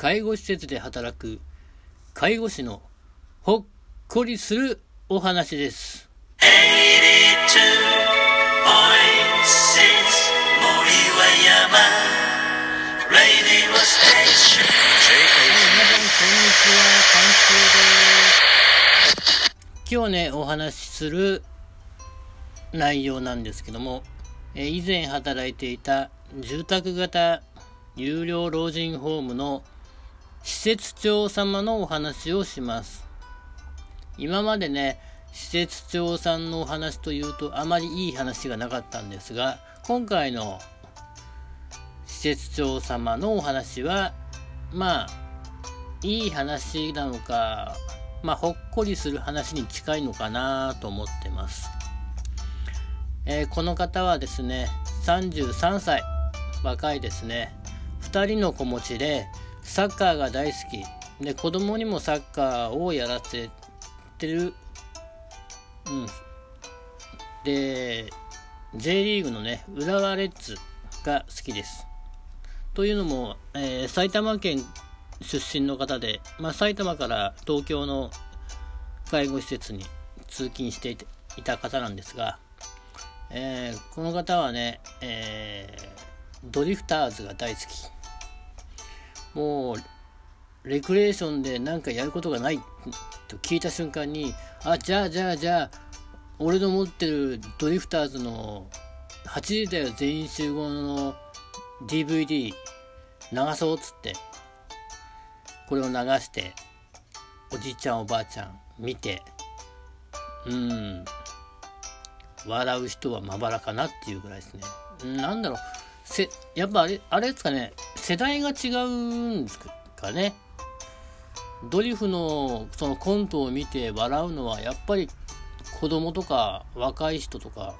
介護施設で働く介護士のほっこりするお話です。今日ね、お話しする内容なんですけども、え以前働いていた住宅型有料老人ホームの施設長様のお話をします。今までね、施設長さんのお話というとあまりいい話がなかったんですが、今回の施設長様のお話は、まあ、いい話なのか、まあ、ほっこりする話に近いのかなと思ってます。えーこの方はですね、33歳、若いですね。2人の子持ちで、サッカーが大好き。で、子供にもサッカーをやらせてる。うん。で、J リーグのね、浦和レッズが好きです。というのも、えー埼玉県出身の方で、まあ、埼玉から東京の介護施設に通勤していた方なんですが、えーこの方はね、えードリフターズが大好き。もう、レクレーションで何かやることがないと聞いた瞬間に、あ、じゃあじゃあじゃあ、俺の持ってるドリフターズの8時だよ全員集合の DVD 流そうっつって。これを流しておじいちゃんおばあちゃん見てうん。笑う人はまばらかなっていうぐらいですね。なんだろう。せやっぱあれあれですかね。世代が違うんですかね。ドリフのそのコントを見て笑うのはやっぱり子供とか若い人とか、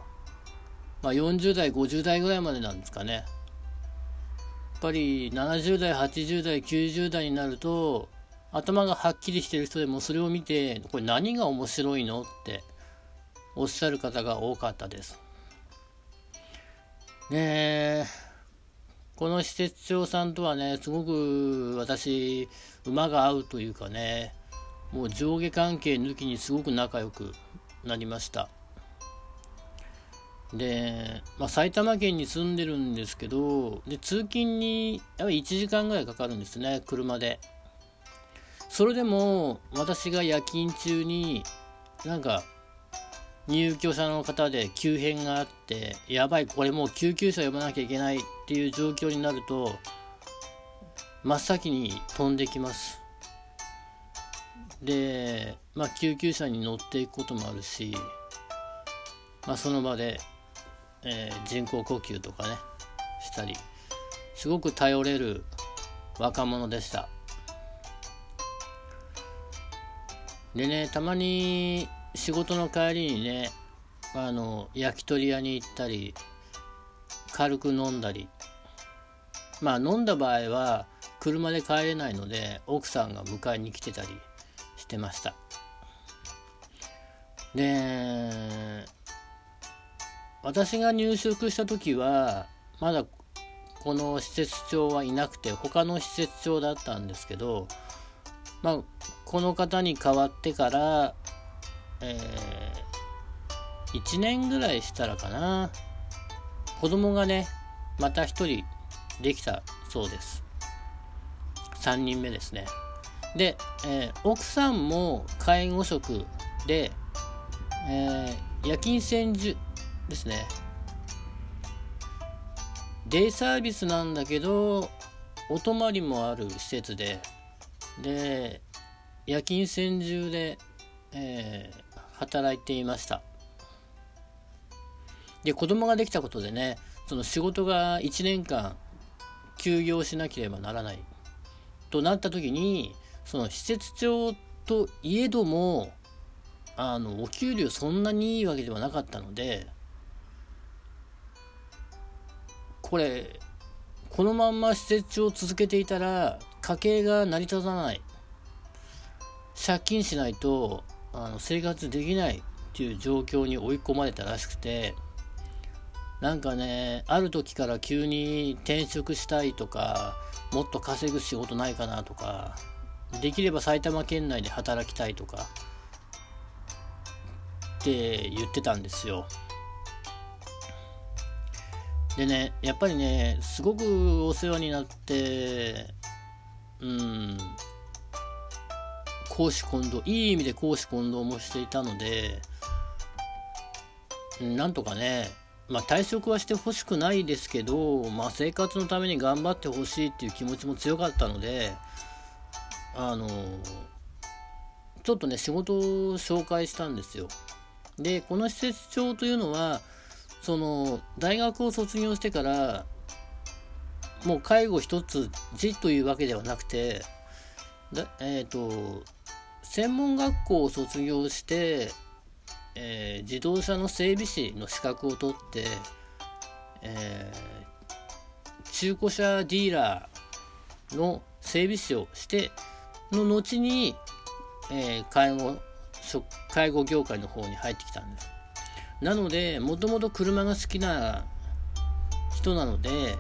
まあ、40代50代ぐらいまでなんですかね。やっぱり70代80代90代になると頭がはっきりしてる人でもそれを見てこれ何が面白いのっておっしゃる方が多かったです。ねえ。この施設長さんとはねすごく私馬が合うというかねもう上下関係抜きにすごく仲良くなりました。で、まあ、埼玉県に住んでるんですけどで通勤にやっぱり1時間ぐらいかかるんですね車で。それでも私が夜勤中になんか入居者の方で急変があってやばいこれもう救急車呼ばなきゃいけないっていう状況になると真っ先に飛んできます。で、まあ、救急車に乗っていくこともあるし、まあ、その場で、えー人工呼吸とかねしたりすごく頼れる若者でした。でねたまに仕事の帰りにねあの焼き鳥屋に行ったり軽く飲んだり。まあ飲んだ場合は車で帰れないので奥さんが迎えに来てたりしてました。で私が入職した時はまだこの施設長はいなくて他の施設長だったんですけどまあこの方に代わってからえー1年ぐらいしたらかな。子供がねまた1人できたそうです。3人目ですね。で、えー奥さんも介護職で、えー夜勤専従ですね。デイサービスなんだけどお泊まりもある施設でで夜勤専従で、えー働いていました。で子供ができたことでねその仕事が1年間休業しなければならないとなった時にその施設長といえどもあのお給料そんなにいいわけではなかったのでこれこのまんま施設長を続けていたら家計が成り立たない。借金しないとあの生活できないっていう状況に追い込まれたらしくてなんかねある時から急に転職したいとかもっと稼ぐ仕事ないかなとかできれば埼玉県内で働きたいとかって言ってたんですよ。でねやっぱりねすごくお世話になってうん公私混同いい意味で公私混同もしていたのでなんとかねまあ退職はしてほしくないですけど、まあ、生活のために頑張ってほしいっていう気持ちも強かったのであのちょっとね仕事を紹介したんですよ。でこの施設長というのはその大学を卒業してからもう介護一つじというわけではなくてだえっ、ー、と専門学校を卒業して、えー、自動車の整備士の資格を取って、えー、中古車ディーラーの整備士をしての後に、えー、介護介護業界の方に入ってきたんです。なのでもともと車が好きな人なので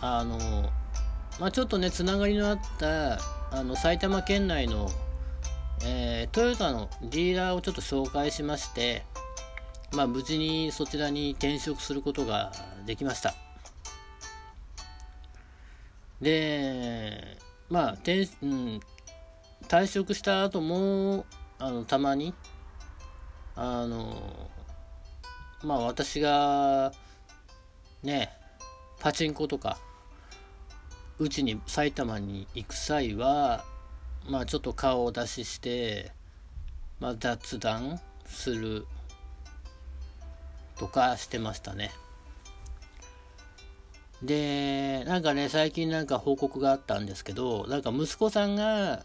あのまあ、ちょっとねつながりのあったあの埼玉県内の、えー、トヨタのディーラーをちょっと紹介しまして、まあ、無事にそちらに転職することができました。でまあ転、うん、退職した後もあのたまにあのまあ私がねパチンコとかうちに埼玉に行く際はまあちょっと顔を出しして、まあ、雑談するとかしてましたね。でなんかね最近なんか報告があったんですけどなんか息子さんが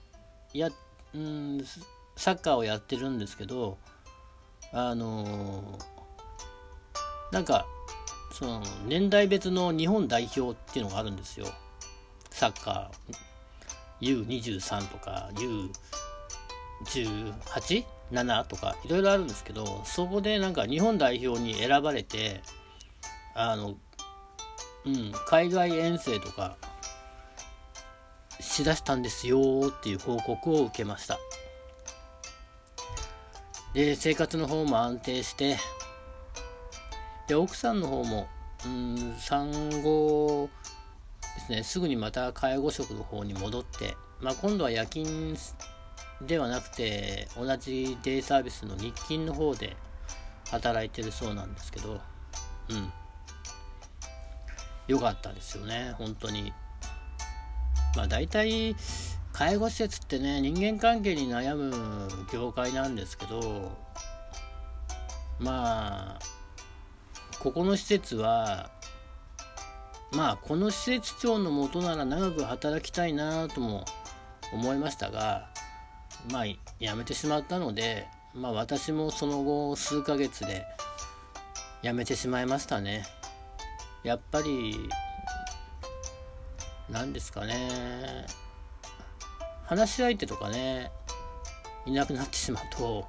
やうんサッカーをやってるんですけどあのー、なんかその年代別の日本代表っていうのがあるんですよ。サッカー。U23 とか U18?7 とかいろいろあるんですけどそこでなんか日本代表に選ばれてあのうん海外遠征とかしだしたんですよっていう報告を受けましたで生活の方も安定してで奥さんの方もうん産後ですね。すぐにまた介護職の方に戻って、まあ、今度は夜勤ではなくて同じデイサービスの日勤の方で働いてるそうなんですけどうん。良かったですよね本当に。まあ大体介護施設ってね人間関係に悩む業界なんですけどまあここの施設はまあこの施設長のもとなら長く働きたいなとも思いましたがまあ辞めてしまったのでまあ私もその後数ヶ月で辞めてしまいましたね。やっぱり何ですかね話し相手とかねいなくなってしまうと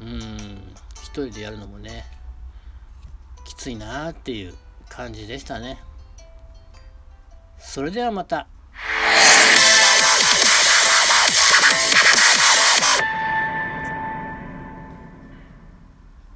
うん一人でやるのもねきついなっていう感じでしたね。それではまた。